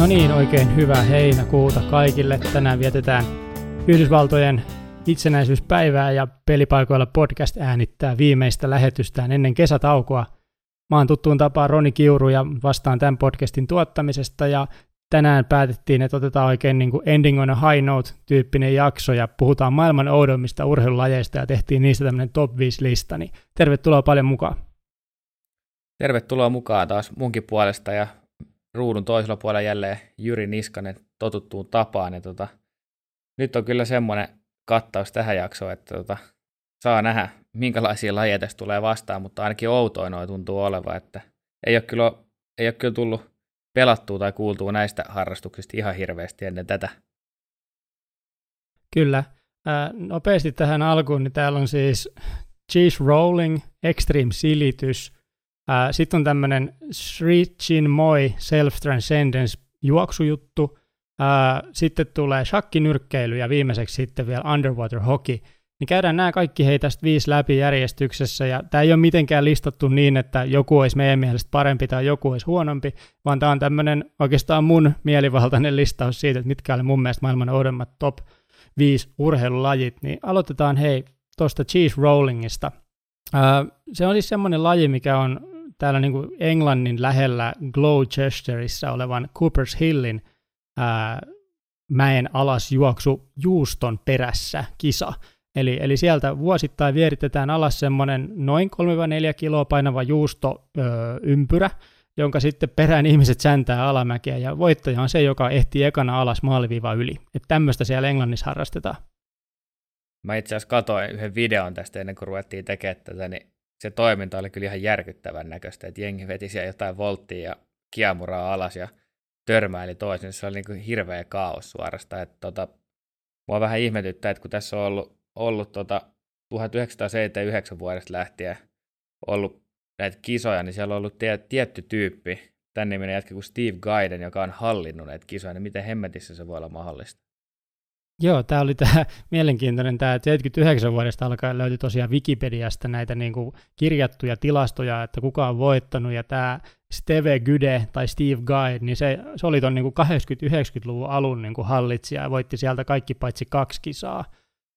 No niin, oikein hyvää heinäkuuta kaikille. Tänään vietetään Yhdysvaltojen itsenäisyyspäivää ja pelipaikoilla podcast äänittää viimeistä lähetystään ennen kesätaukoa. Mä oon tuttuun tapaan Roni Kiuru ja vastaan tämän podcastin tuottamisesta ja tänään päätettiin, että otetaan oikein niin kuin ending on a high note tyyppinen jakso ja puhutaan maailman oudommista urheilulajeista ja tehtiin niistä tämmöinen top 5 lista, niin tervetuloa paljon mukaan. Tervetuloa mukaan taas munkin puolesta ja ruudun toisella puolella jälleen Jyri Niskanen totuttuun tapaan. Ja tota, nyt on kyllä semmoinen kattaus tähän jaksoon, että tota, saa nähdä, minkälaisia lajeja tästä tulee vastaan, mutta ainakin outoin noin tuntuu olevan, että ei ole kyllä, ei ole kyllä tullut pelattua tai kuultua näistä harrastuksista ihan hirveästi ennen tätä. Kyllä. Ää, nopeasti tähän alkuun, niin täällä on siis cheese rolling, extreme silitys, sitten on tämmöinen Sri Chinmoy Self-Transcendence juoksujuttu, sitten tulee shakkinyrkkeily ja viimeiseksi sitten vielä underwater hockey. Niin käydään nämä kaikki hei tästä viisi läpi järjestyksessä, ja tämä ei ole mitenkään listattu niin, että joku olisi meidän mielestä parempi tai joku olisi huonompi, vaan tämä on tämmöinen oikeastaan mun mielivaltainen listaus siitä, että mitkä oli mun mielestä maailman oudemmat top 5 urheilulajit, niin aloitetaan hei tuosta cheese rollingista. se on siis semmoinen laji, mikä on täällä niin kuin Englannin lähellä Gloucesterissa olevan Cooper's Hillin ää, mäen alasjuoksu juuston perässä kisa. Eli, eli sieltä vuosittain vieritetään alas semmoinen noin 3-4 kiloa painava juusto ympyrä, jonka sitten perään ihmiset säntää alamäkeä, ja voittaja on se, joka ehtii ekana alas maaliviiva yli. Että tämmöistä siellä Englannissa harrastetaan. Mä itse asiassa katsoin yhden videon tästä ennen kuin ruvettiin tekemään tätä, niin se toiminta oli kyllä ihan järkyttävän näköistä, että jengi veti siellä jotain volttia ja kiemuraa alas ja törmäili toisen. Se oli niin kuin hirveä kaos suorastaan. Että tota, mua vähän ihmetyttää, että kun tässä on ollut, ollut tota 1979 vuodesta lähtien ollut näitä kisoja, niin siellä on ollut tie, tietty tyyppi, tämän niminen jätkä kuin Steve Gaiden, joka on hallinnut näitä kisoja, niin miten hemmetissä se voi olla mahdollista? Joo, tämä oli tämä mielenkiintoinen, tämä 79 vuodesta alkaen löytyi tosiaan Wikipediasta näitä niin kuin kirjattuja tilastoja, että kuka on voittanut, ja tämä Steve Gyde tai Steve Guide, niin se, se oli tuon niin 80-90-luvun alun niin kuin hallitsija ja voitti sieltä kaikki paitsi kaksi kisaa.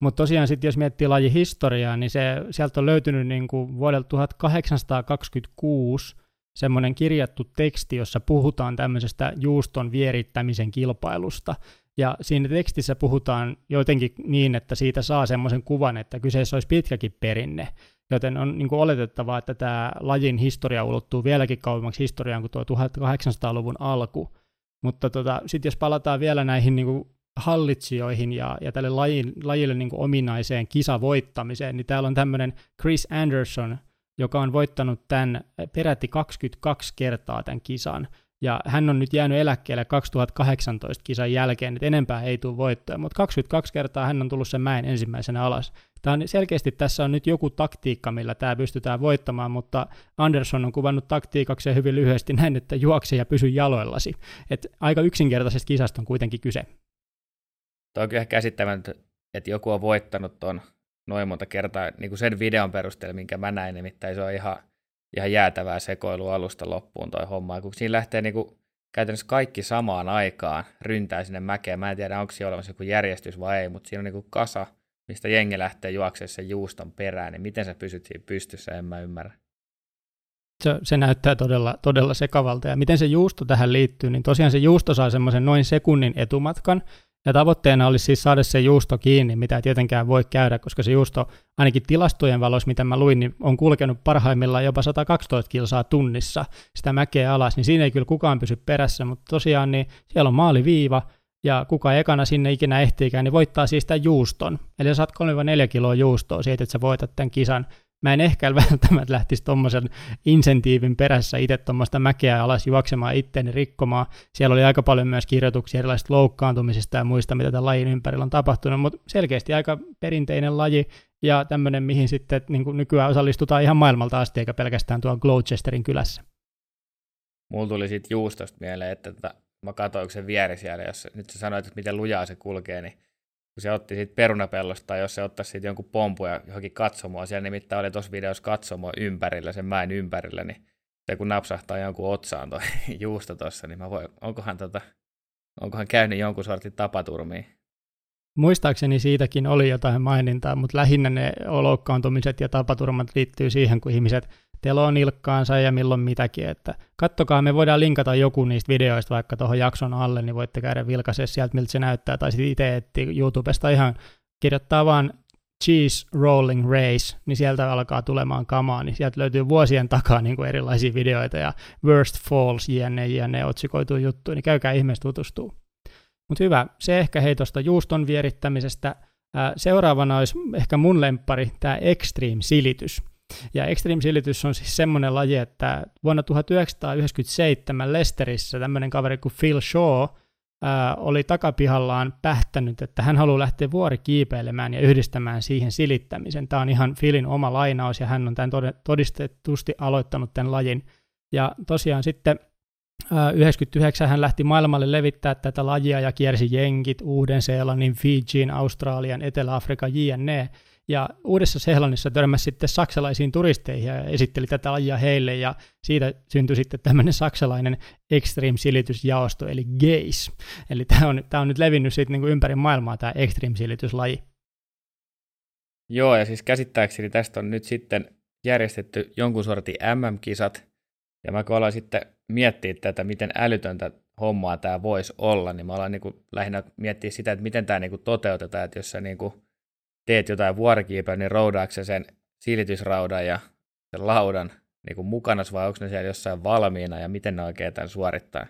Mutta tosiaan sitten jos miettii laji historiaa, niin se, sieltä on löytynyt niin kuin vuodelta 1826 semmoinen kirjattu teksti, jossa puhutaan tämmöisestä juuston vierittämisen kilpailusta. Ja siinä tekstissä puhutaan jotenkin niin, että siitä saa semmoisen kuvan, että kyseessä olisi pitkäkin perinne. Joten on niin oletettavaa, että tämä lajin historia ulottuu vieläkin kauemmaksi historiaan kuin tuo 1800-luvun alku. Mutta tota, sitten jos palataan vielä näihin niin kuin hallitsijoihin ja, ja tälle lajin, lajille niin ominaiseen kisavoittamiseen, niin täällä on tämmöinen Chris Anderson, joka on voittanut tämän peräti 22 kertaa tämän kisan ja hän on nyt jäänyt eläkkeelle 2018 kisan jälkeen, että enempää ei tule voittoja, mutta 22 kertaa hän on tullut sen mäen ensimmäisenä alas. Tämä on selkeästi tässä on nyt joku taktiikka, millä tämä pystytään voittamaan, mutta Anderson on kuvannut taktiikaksi hyvin lyhyesti näin, että juokse ja pysy jaloillasi. Et aika yksinkertaisesta kisasta on kuitenkin kyse. Tuo on kyllä käsittämätöntä, että joku on voittanut tuon noin monta kertaa niin kuin sen videon perusteella, minkä mä näin, nimittäin se on ihan ihan jäätävää sekoilua alusta loppuun toi homma. kun siinä lähtee niinku käytännössä kaikki samaan aikaan ryntää sinne mäkeen. Mä en tiedä, onko siellä olemassa joku järjestys vai ei, mutta siinä on niinku kasa, mistä jengi lähtee juoksemaan sen juuston perään, niin miten sä pysyt siinä pystyssä, en mä ymmärrä. Se, se näyttää todella, todella sekavalta. Ja miten se juusto tähän liittyy, niin tosiaan se juusto saa semmoisen noin sekunnin etumatkan, ja tavoitteena olisi siis saada se juusto kiinni, mitä ei tietenkään voi käydä, koska se juusto, ainakin tilastojen valossa, mitä mä luin, niin on kulkenut parhaimmillaan jopa 112 kilsaa tunnissa sitä mäkeä alas, niin siinä ei kyllä kukaan pysy perässä, mutta tosiaan niin siellä on maaliviiva, ja kuka ekana sinne ikinä ehtiikään, niin voittaa siis tämän juuston. Eli saat 3-4 kiloa juustoa siitä, että sä voitat tämän kisan mä en ehkä välttämättä lähtisi tuommoisen insentiivin perässä itse tuommoista mäkeä alas juoksemaan itteeni rikkomaan. Siellä oli aika paljon myös kirjoituksia erilaisista loukkaantumisista ja muista, mitä tämän lajin ympärillä on tapahtunut, mutta selkeästi aika perinteinen laji ja tämmöinen, mihin sitten niin kuin nykyään osallistutaan ihan maailmalta asti, eikä pelkästään tuolla Gloucesterin kylässä. Mulla tuli siitä juustosta mieleen, että tota, mä katsoin sen vieri siellä, jos nyt sä sanoit, että miten lujaa se kulkee, niin kun se otti siitä perunapellosta, tai jos se ottaisi siitä jonkun pompu ja johonkin katsomoa, siellä nimittäin oli tuossa videossa katsomo ympärillä, sen mäen ympärillä, niin se kun napsahtaa jonkun otsaan toi juusto tuossa, niin mä voin, onkohan tota, onkohan käynyt jonkun sortin tapaturmiin? Muistaakseni siitäkin oli jotain mainintaa, mutta lähinnä ne loukkaantumiset ja tapaturmat liittyy siihen, kun ihmiset teloo nilkkaansa ja milloin mitäkin. Että kattokaa, me voidaan linkata joku niistä videoista vaikka tuohon jakson alle, niin voitte käydä vilkaisee sieltä, miltä se näyttää. Tai sitten itse etti YouTubesta ihan kirjoittaa vaan Cheese Rolling Race, niin sieltä alkaa tulemaan kamaa, niin sieltä löytyy vuosien takaa niin kuin erilaisia videoita ja Worst Falls, jne, jne, otsikoituu juttuja, niin käykää ihmeessä tutustuu. Mutta hyvä, se ehkä hei tuosta juuston vierittämisestä. Seuraavana olisi ehkä mun lempari, tämä Extreme Silitys. Ja Extreme Silitys on siis semmoinen laji, että vuonna 1997 Lesterissä tämmöinen kaveri kuin Phil Shaw ää, oli takapihallaan pähtänyt, että hän haluaa lähteä vuorikiipeilemään ja yhdistämään siihen silittämisen. Tämä on ihan Philin oma lainaus ja hän on tämän todistetusti aloittanut tämän lajin. Ja tosiaan sitten 99 hän lähti maailmalle levittää tätä lajia ja kiersi jenkit, Uuden-Seelannin, Fijiin, Australian, Etelä-Afrikan, jne. Ja Uudessa-Seelannissa törmäsi sitten saksalaisiin turisteihin ja esitteli tätä lajia heille, ja siitä syntyi sitten tämmöinen saksalainen extreme silitysjaosto, eli GACE. Eli tämä on, tämä on nyt levinnyt sitten niin ympäri maailmaa tämä extreme silityslaji. Joo, ja siis käsittääkseni tästä on nyt sitten järjestetty jonkun sortin MM-kisat, ja mä kun aloin sitten miettiä tätä, miten älytöntä hommaa tämä voisi olla, niin mä aloin niin kuin lähinnä miettiä sitä, että miten tämä niin kuin toteutetaan, että jos sä niin kuin teet jotain vuorikiipeä, niin roudaako sen silitysraudan ja sen laudan niin kuin mukana, vai onko ne siellä jossain valmiina, ja miten ne oikein tämän suorittaa?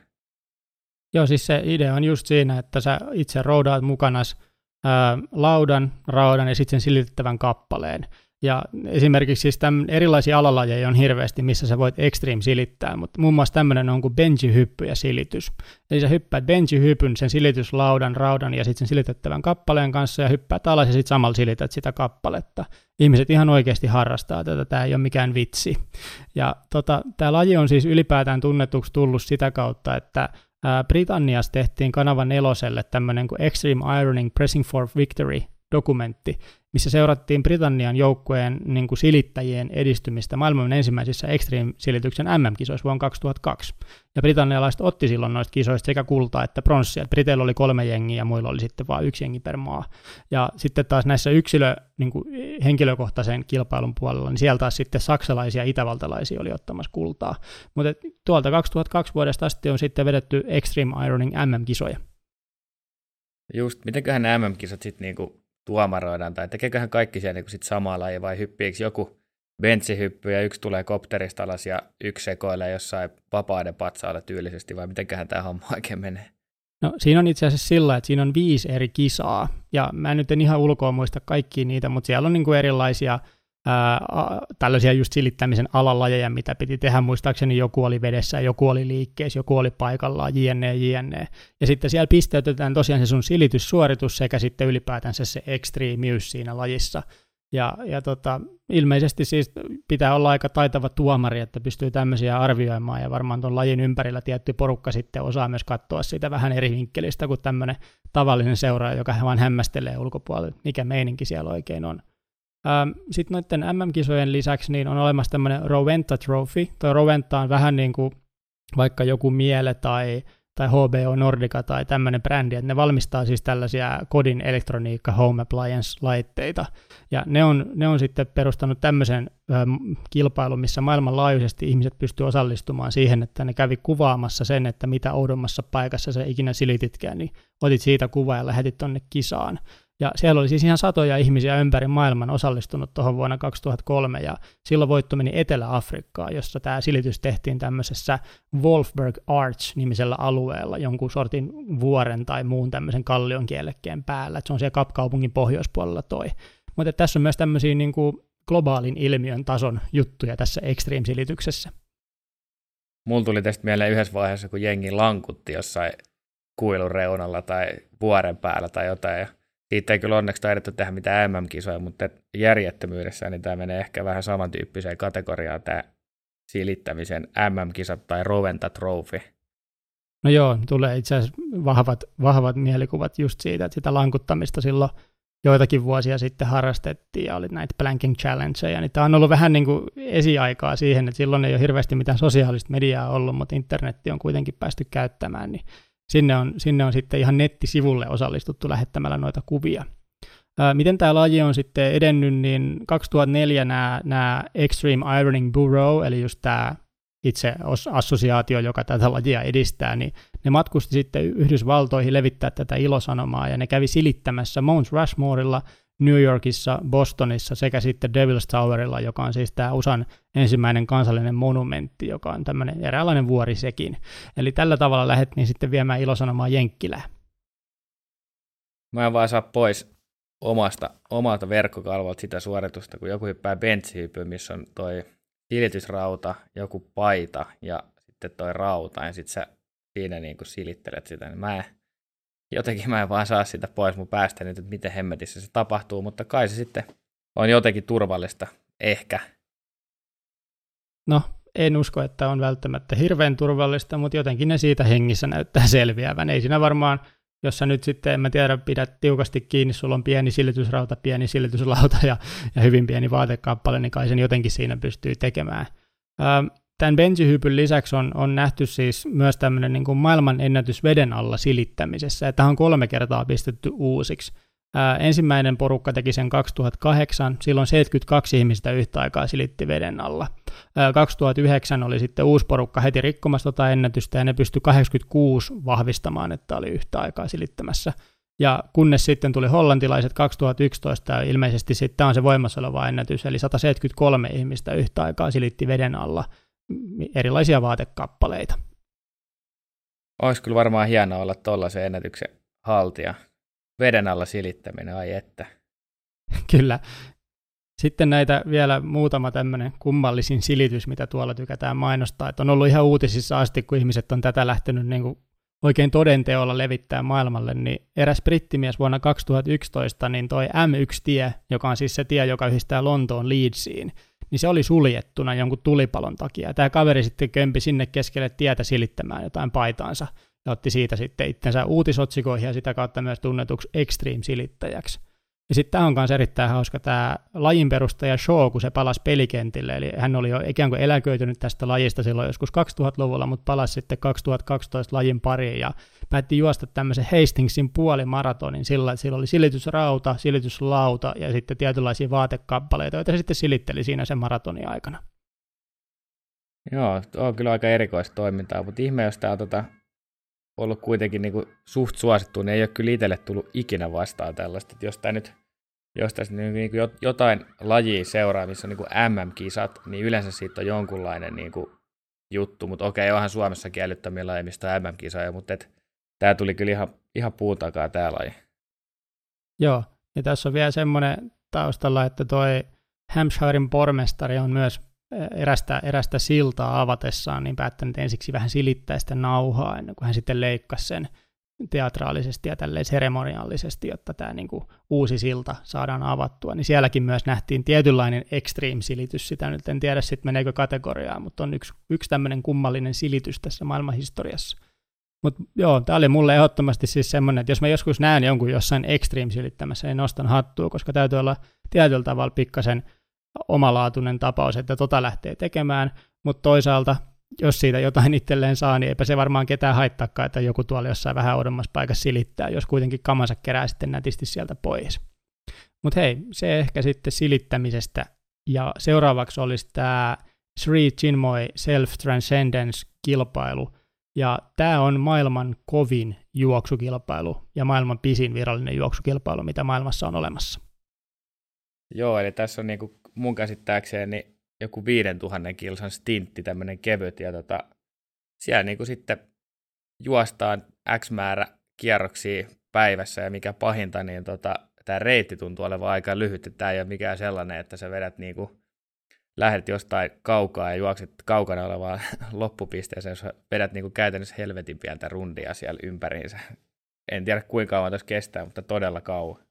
Joo, siis se idea on just siinä, että sä itse roudaat mukanas ää, laudan, raudan ja sitten sen silitettävän kappaleen. Ja esimerkiksi siis tämän erilaisia alalajeja on hirveästi, missä sä voit extreme silittää, mutta muun muassa tämmöinen on kuin benji-hyppy ja silitys. Eli sä hyppäät benji-hypyn, sen silityslaudan, raudan ja sitten sen silitettävän kappaleen kanssa ja hyppäät alas ja sitten samalla silität sitä kappaletta. Ihmiset ihan oikeasti harrastaa tätä, tämä ei ole mikään vitsi. Ja tota, tämä laji on siis ylipäätään tunnetuksi tullut sitä kautta, että Britanniassa tehtiin kanava neloselle tämmöinen kuin Extreme Ironing Pressing for Victory dokumentti, missä seurattiin Britannian joukkueen niin kuin silittäjien edistymistä maailman ensimmäisissä Extreme-silityksen MM-kisoissa vuonna 2002. Ja britannialaiset otti silloin noista kisoista sekä kultaa että pronssia. Briteillä oli kolme jengiä ja muilla oli sitten vain yksi jengi per maa. Ja sitten taas näissä yksilö, niin kuin henkilökohtaisen kilpailun puolella, niin sieltä taas sitten saksalaisia ja itävaltalaisia oli ottamassa kultaa. Mutta tuolta 2002 vuodesta asti on sitten vedetty Extreme Ironing MM-kisoja. Just, mitenköhän nämä MM-kisat sitten niinku tuomaroidaan, tai tekeeköhän kaikki siellä niin sit samaa lajia, vai hyppiikö joku bentsihyppy ja yksi tulee kopterista alas ja yksi sekoilee jossain vapaiden patsaalla tyylisesti, vai mitenköhän tämä homma oikein menee? No siinä on itse asiassa sillä, että siinä on viisi eri kisaa, ja mä nyt en ihan ulkoa muista kaikki niitä, mutta siellä on niin kuin erilaisia ää, tällaisia just silittämisen alalajeja, mitä piti tehdä. Muistaakseni joku oli vedessä, joku oli liikkeessä, joku oli paikallaan, jne, jne. Ja sitten siellä pisteytetään tosiaan se sun silityssuoritus sekä sitten ylipäätänsä se extreemius siinä lajissa. Ja, ja tota, ilmeisesti siis pitää olla aika taitava tuomari, että pystyy tämmöisiä arvioimaan, ja varmaan tuon lajin ympärillä tietty porukka sitten osaa myös katsoa sitä vähän eri vinkkelistä kuin tämmöinen tavallinen seuraaja, joka vaan hämmästelee ulkopuolella, mikä meininki siellä oikein on. Ähm, Sitten noiden MM-kisojen lisäksi niin on olemassa tämmöinen Rowenta Trophy. Tuo Rowenta on vähän niin kuin vaikka joku Miele tai, tai HBO Nordica tai tämmöinen brändi, että ne valmistaa siis tällaisia kodin elektroniikka home appliance-laitteita. Ja ne on, ne on sitten perustanut tämmöisen ähm, kilpailun, missä maailmanlaajuisesti ihmiset pystyy osallistumaan siihen, että ne kävi kuvaamassa sen, että mitä oudommassa paikassa se ikinä silititkään, niin otit siitä kuvaa ja lähetit tonne kisaan. Ja siellä oli siis ihan satoja ihmisiä ympäri maailman osallistunut tuohon vuonna 2003, ja silloin voitto meni Etelä-Afrikkaan, jossa tämä silitys tehtiin tämmöisessä Wolfberg Arch-nimisellä alueella, jonkun sortin vuoren tai muun tämmöisen kallion kielekkeen päällä, että se on siellä Kapkaupungin pohjoispuolella toi. Mutta tässä on myös tämmöisiä niin kuin globaalin ilmiön tason juttuja tässä extreme-silityksessä. Mulla tuli tästä mieleen yhdessä vaiheessa, kun jengi lankutti jossain kuilun reunalla tai vuoren päällä tai jotain, ja siitä ei kyllä onneksi taidettu tehdä mitään MM-kisoja, mutta järjettömyydessä niin tämä menee ehkä vähän samantyyppiseen kategoriaan tämä silittämisen MM-kisat tai Roventa Trophy. No joo, tulee itse asiassa vahvat, vahvat mielikuvat just siitä, että sitä lankuttamista silloin joitakin vuosia sitten harrastettiin ja oli näitä planking challengeja, niin tämä on ollut vähän niin kuin esiaikaa siihen, että silloin ei ole hirveästi mitään sosiaalista mediaa ollut, mutta internetti on kuitenkin päästy käyttämään, niin sinne on, sinne on sitten ihan nettisivulle osallistuttu lähettämällä noita kuvia. Miten tämä laji on sitten edennyt, niin 2004 nämä, nämä Extreme Ironing Bureau, eli just tämä itse assosiaatio, joka tätä lajia edistää, niin ne matkusti sitten Yhdysvaltoihin levittää tätä ilosanomaa, ja ne kävi silittämässä Mount Rushmorella, New Yorkissa, Bostonissa sekä sitten Devil's Towerilla, joka on siis tämä USAn ensimmäinen kansallinen monumentti, joka on tämmöinen eräänlainen vuori sekin. Eli tällä tavalla lähdettiin sitten viemään ilosanomaa Jenkkilään. Mä en vaan saa pois omasta, omalta verkkokalvolta sitä suoritusta, kun joku hyppää bentsihypyyn, missä on toi silitysrauta, joku paita ja sitten toi rauta, ja sitten sä siinä niin kuin silittelet sitä, niin mä en, jotenkin mä en vaan saa sitä pois mun päästä nyt, että miten hemmetissä se tapahtuu, mutta kai se sitten on jotenkin turvallista, ehkä. No, en usko, että on välttämättä hirveän turvallista, mutta jotenkin ne siitä hengissä näyttää selviävän. Ei siinä varmaan jos sä nyt sitten, en mä tiedä, pidät tiukasti kiinni, sulla on pieni silitysrauta, pieni silityslauta ja, ja hyvin pieni vaatekappale, niin kai sen jotenkin siinä pystyy tekemään. Ähm, tämän benjihypyn lisäksi on, on nähty siis myös tämmöinen niin kuin maailman ennätys veden alla silittämisessä, että on kolme kertaa pistetty uusiksi. Ää, ensimmäinen porukka teki sen 2008, silloin 72 ihmistä yhtä aikaa silitti veden alla. Ää, 2009 oli sitten uusi porukka heti rikkomassa tota ennätystä ja ne pystyi 86 vahvistamaan, että oli yhtä aikaa silittämässä. Ja kunnes sitten tuli hollantilaiset 2011, ja ilmeisesti sitten on se voimassa oleva ennätys, eli 173 ihmistä yhtä aikaa silitti veden alla erilaisia vaatekappaleita. Olisi kyllä varmaan hienoa olla tuollaisen ennätyksen haltija veden alla silittäminen, ai että. Kyllä. Sitten näitä vielä muutama tämmöinen kummallisin silitys, mitä tuolla tykätään mainostaa. Että on ollut ihan uutisissa asti, kun ihmiset on tätä lähtenyt niin kuin oikein todenteolla levittää maailmalle, niin eräs brittimies vuonna 2011, niin toi M1-tie, joka on siis se tie, joka yhdistää Lontoon Leedsiin, niin se oli suljettuna jonkun tulipalon takia. Tämä kaveri sitten kömpi sinne keskelle tietä silittämään jotain paitaansa ja otti siitä sitten itsensä uutisotsikoihin ja sitä kautta myös tunnetuksi extreme-silittäjäksi. Ja sitten tämä on myös erittäin hauska tämä lajin perustaja Shaw, kun se palasi pelikentille, eli hän oli jo ikään kuin eläköitynyt tästä lajista silloin joskus 2000-luvulla, mutta palasi sitten 2012 lajin pariin ja päätti juosta tämmöisen Hastingsin puolimaratonin sillä, sillä oli silitysrauta, silityslauta ja sitten tietynlaisia vaatekappaleita, joita se sitten silitteli siinä sen maratonin aikana. Joo, on kyllä aika erikoista toimintaa, mutta ihme, jos tämä tota, ollut kuitenkin niin kuin suht suosittu, niin ei ole kyllä itselle tullut ikinä vastaan tällaista. Että jos tämä nyt jos tässä niin kuin jotain lajia seuraa, missä on niin kuin MM-kisat, niin yleensä siitä on jonkunlainen niin kuin juttu, mutta okei, onhan Suomessakin älyttömiä lajeja, mistä on MM-kisoja, mutta et, tämä tuli kyllä ihan, ihan puun takaa tämä laji. Joo, ja tässä on vielä semmoinen taustalla, että toi Hampshirein pormestari on myös erästä, erästä siltaa avatessaan, niin päättänyt ensiksi vähän silittää sitä nauhaa ennen kuin hän sitten leikkasi sen teatraalisesti ja tälleen seremoniallisesti, jotta tämä niin kuin uusi silta saadaan avattua. Niin sielläkin myös nähtiin tietynlainen extreme-silitys, sitä nyt en tiedä sitten meneekö kategoriaan, mutta on yksi, yksi tämmöinen kummallinen silitys tässä maailmanhistoriassa. Mutta joo, tämä oli mulle ehdottomasti siis semmoinen, että jos mä joskus näen jonkun jossain extreme-silittämässä, niin nostan hattua, koska täytyy olla tietyllä tavalla pikkasen omalaatuinen tapaus, että tota lähtee tekemään, mutta toisaalta jos siitä jotain itselleen saa, niin eipä se varmaan ketään haittaakaan, että joku tuolla jossain vähän oudommassa paikassa silittää, jos kuitenkin kamansa kerää sitten nätisti sieltä pois. Mutta hei, se ehkä sitten silittämisestä. Ja seuraavaksi olisi tämä Sri Chinmoy Self-Transcendence-kilpailu. Ja tämä on maailman kovin juoksukilpailu ja maailman pisin virallinen juoksukilpailu, mitä maailmassa on olemassa. Joo, eli tässä on niinku mun käsittääkseni joku 5000 kilsan stintti, tämmöinen kevyt, ja tota, siellä niin kuin sitten juostaan X määrä kierroksia päivässä, ja mikä pahinta, niin tota, tämä reitti tuntuu olevan aika lyhyt, että tämä ei ole mikään sellainen, että sä vedät niin kuin, lähdet jostain kaukaa ja juokset kaukana olevaan loppupisteeseen, jos vedät niin kuin käytännössä helvetin pientä rundia siellä ympäriinsä. En tiedä kuinka kauan tässä kestää, mutta todella kauan.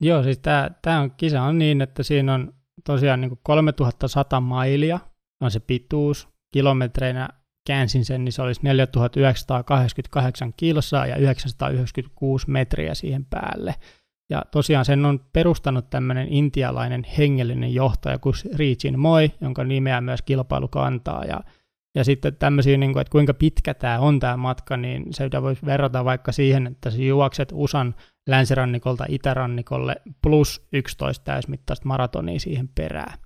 Joo, siis tämä on, kisa on niin, että siinä on tosiaan niin kuin 3100 mailia on se pituus. Kilometreinä käänsin sen, niin se olisi 4988 kilsaa ja 996 metriä siihen päälle. Ja tosiaan sen on perustanut tämmöinen intialainen hengellinen johtaja kuin Richin Moi, jonka nimeä myös kilpailu kantaa. Ja Ja sitten tämmöisiä, niin kuin, että kuinka pitkä tämä on tämä matka, niin se voisi verrata vaikka siihen, että sä juokset USAn länsirannikolta itärannikolle plus 11 täysmittaista maratonia siihen perään.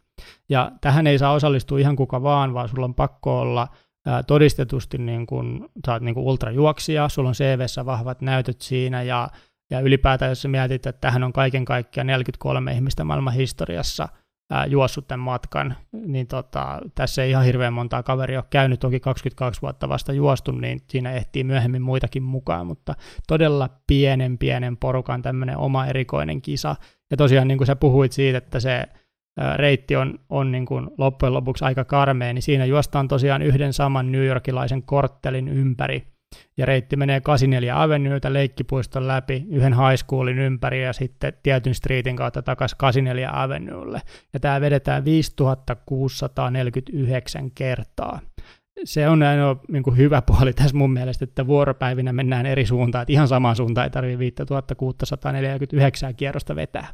Ja tähän ei saa osallistua ihan kuka vaan, vaan sulla on pakko olla ää, todistetusti, niin kun, sä oot niin ultrajuoksija, sulla on CVssä vahvat näytöt siinä, ja, ja ylipäätään jos sä mietit, että tähän on kaiken kaikkiaan 43 ihmistä maailman historiassa – ää, juossut tämän matkan, niin tota, tässä ei ihan hirveän montaa kaveria ole käynyt, toki 22 vuotta vasta juostu, niin siinä ehtii myöhemmin muitakin mukaan, mutta todella pienen pienen porukan tämmöinen oma erikoinen kisa. Ja tosiaan niin kuin sä puhuit siitä, että se reitti on, on niin kuin loppujen lopuksi aika karmea, niin siinä juostaan tosiaan yhden saman New Yorkilaisen korttelin ympäri, ja reitti menee 84 Avenueita leikkipuiston läpi yhden high schoolin ympäri ja sitten tietyn streetin kautta takaisin 84 Avenuelle. Ja tämä vedetään 5649 kertaa. Se on ainoa niin kuin hyvä puoli tässä mun mielestä, että vuoropäivinä mennään eri suuntaan, että ihan samaan suuntaan ei tarvitse 5649 kierrosta vetää.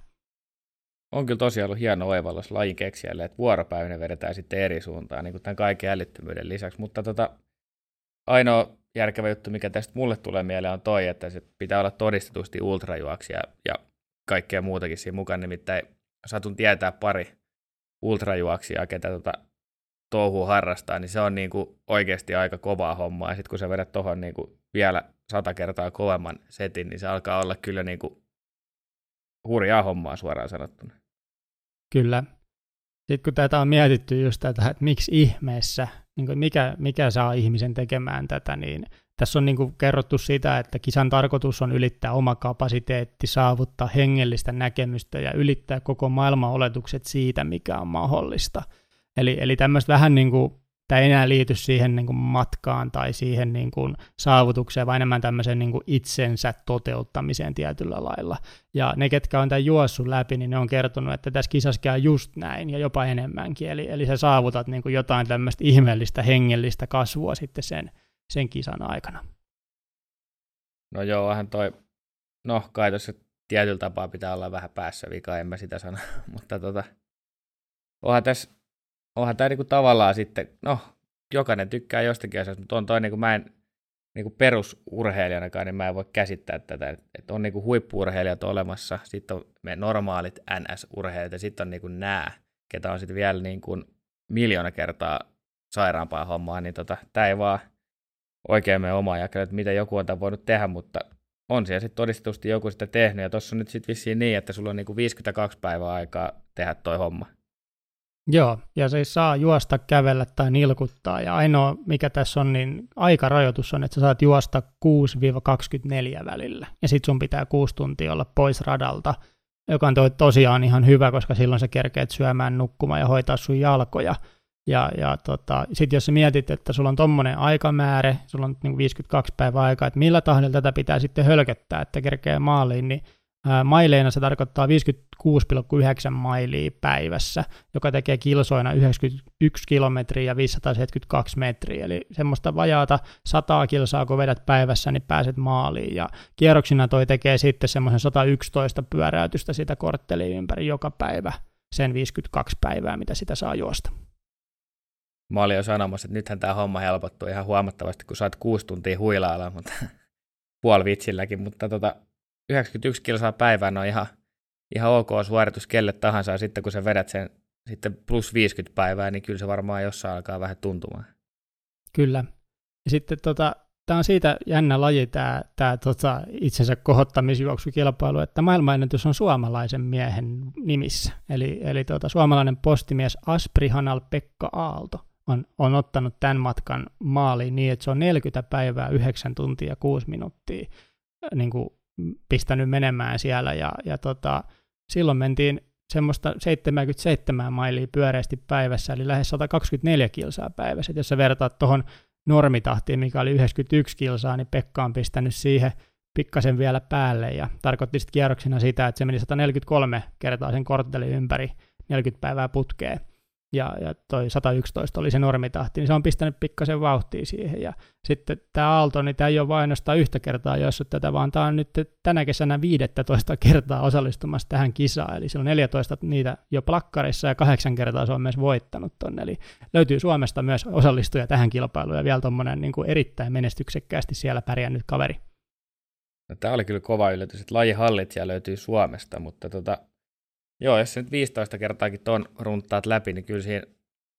On kyllä tosiaan ollut hieno oivallus lajin keksijälle, että vuoropäivinä vedetään sitten eri suuntaan, niin kuin tämän kaiken älyttömyyden lisäksi. Mutta tota, ainoa järkevä juttu, mikä tästä mulle tulee mieleen, on toi, että se pitää olla todistetusti ultrajuoksija ja kaikkea muutakin siinä mukaan. Nimittäin satun tietää pari ultrajuoksijaa, ketä tota touhua harrastaa, niin se on niinku oikeasti aika kovaa hommaa. Ja sitten kun sä vedät tuohon niinku vielä sata kertaa kovemman setin, niin se alkaa olla kyllä niinku hurjaa hommaa suoraan sanottuna. Kyllä. Sitten kun tätä on mietitty just tätä, että miksi ihmeessä niin kuin mikä, mikä saa ihmisen tekemään tätä, niin tässä on niin kuin kerrottu sitä, että kisan tarkoitus on ylittää oma kapasiteetti, saavuttaa hengellistä näkemystä ja ylittää koko maailman oletukset siitä, mikä on mahdollista. Eli, eli tämmöistä vähän niin kuin tämä ei enää liity siihen niin kuin matkaan tai siihen niin kuin saavutukseen, vaan enemmän tämmöiseen niin kuin itsensä toteuttamiseen tietyllä lailla. Ja ne, ketkä on tämän juossut läpi, niin ne on kertonut, että tässä kisassa käy just näin ja jopa enemmänkin. Eli, eli sä saavutat niin kuin jotain tämmöistä ihmeellistä, hengellistä kasvua sitten sen, sen kisan aikana. No joo, vähän toi, no kai tuossa tietyllä tapaa pitää olla vähän päässä vika, en mä sitä sano, mutta tota, onhan tässä onhan tämä niinku tavallaan sitten, no jokainen tykkää jostakin asiasta, mutta on toi niinku, mä en niinku perusurheilijanakaan, niin mä en voi käsittää tätä, että on niinku huippuurheilijat olemassa, sitten on me normaalit NS-urheilijat ja sitten on niinku nämä, ketä on sitten vielä niinku miljoona kertaa sairaampaa hommaa, niin tota, tämä ei vaan oikein mene omaa jakelle, että mitä joku on tämän voinut tehdä, mutta on siellä sitten todistetusti joku sitä tehnyt, ja tuossa on nyt sitten vissiin niin, että sulla on niinku 52 päivää aikaa tehdä toi homma. Joo, ja se saa juosta, kävellä tai nilkuttaa, ja ainoa mikä tässä on, niin aikarajoitus on, että sä saat juosta 6-24 välillä, ja sit sun pitää 6 tuntia olla pois radalta, joka on tosiaan ihan hyvä, koska silloin sä kerkeet syömään, nukkumaan ja hoitaa sun jalkoja. Ja, ja tota, sitten jos sä mietit, että sulla on tommonen aikamäärä, sulla on niin 52 päivää aikaa, että millä tahdilla tätä pitää sitten hölköttää, että kerkee maaliin, niin Maileina se tarkoittaa 56,9 mailia päivässä, joka tekee kilsoina 91 kilometriä ja 572 metriä. Eli semmoista vajaata 100 kilsaa, kun vedät päivässä, niin pääset maaliin. Ja kierroksina toi tekee sitten semmoisen 111 pyöräytystä sitä kortteliin ympäri joka päivä, sen 52 päivää, mitä sitä saa juosta. Mä olin jo sanomassa, että nythän tämä homma helpottuu ihan huomattavasti, kun saat kuusi tuntia huilailla, mutta puoli vitsilläkin, mutta tota, 91 kilsaa päivään on ihan, ihan ok suoritus kelle tahansa, ja sitten kun sä vedät sen sitten plus 50 päivää, niin kyllä se varmaan jossain alkaa vähän tuntumaan. Kyllä. Ja sitten tota, tämä on siitä jännä laji, tämä, tämä tota, itsensä kohottamisjuoksukilpailu, että maailmanennätys on suomalaisen miehen nimissä. Eli, eli tota, suomalainen postimies Asprihanal Pekka Aalto on, on ottanut tämän matkan maaliin niin, että se on 40 päivää, 9 tuntia, 6 minuuttia niin kuin pistänyt menemään siellä ja, ja tota, silloin mentiin semmoista 77 mailia pyöreästi päivässä, eli lähes 124 kilsaa päivässä. Et jos sä vertaat tuohon normitahtiin, mikä oli 91 kilsaa, niin Pekka on pistänyt siihen pikkasen vielä päälle ja tarkoitti sitten kierroksena sitä, että se meni 143 kertaa sen korttelin ympäri 40 päivää putkeen. Ja, ja toi 111 oli se normitahti, niin se on pistänyt pikkasen vauhtia siihen. Ja sitten tämä Aalto, niin tämä ei ole vain ainoastaan yhtä kertaa jossut tätä, vaan tämä on nyt tänä kesänä 15 kertaa osallistumassa tähän kisaan. Eli se on 14 niitä jo plakkarissa ja kahdeksan kertaa se on myös voittanut tonne. Eli löytyy Suomesta myös osallistuja tähän kilpailuun ja vielä tuommoinen niin erittäin menestyksekkäästi siellä pärjännyt kaveri. No, tämä oli kyllä kova yllätys, että lajihallitsija löytyy Suomesta, mutta tota, Joo, jos nyt 15 kertaakin ton runtaat läpi, niin kyllä siihen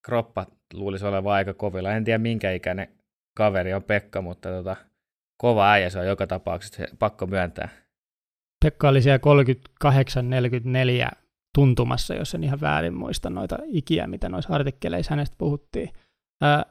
kroppa luulisi olevan aika kovilla. En tiedä minkä ikäinen kaveri on Pekka, mutta tota, kova äijä se on joka tapauksessa, se pakko myöntää. Pekka oli siellä 38-44 tuntumassa, jos en ihan väärin muista noita ikiä, mitä noissa artikkeleissa hänestä puhuttiin.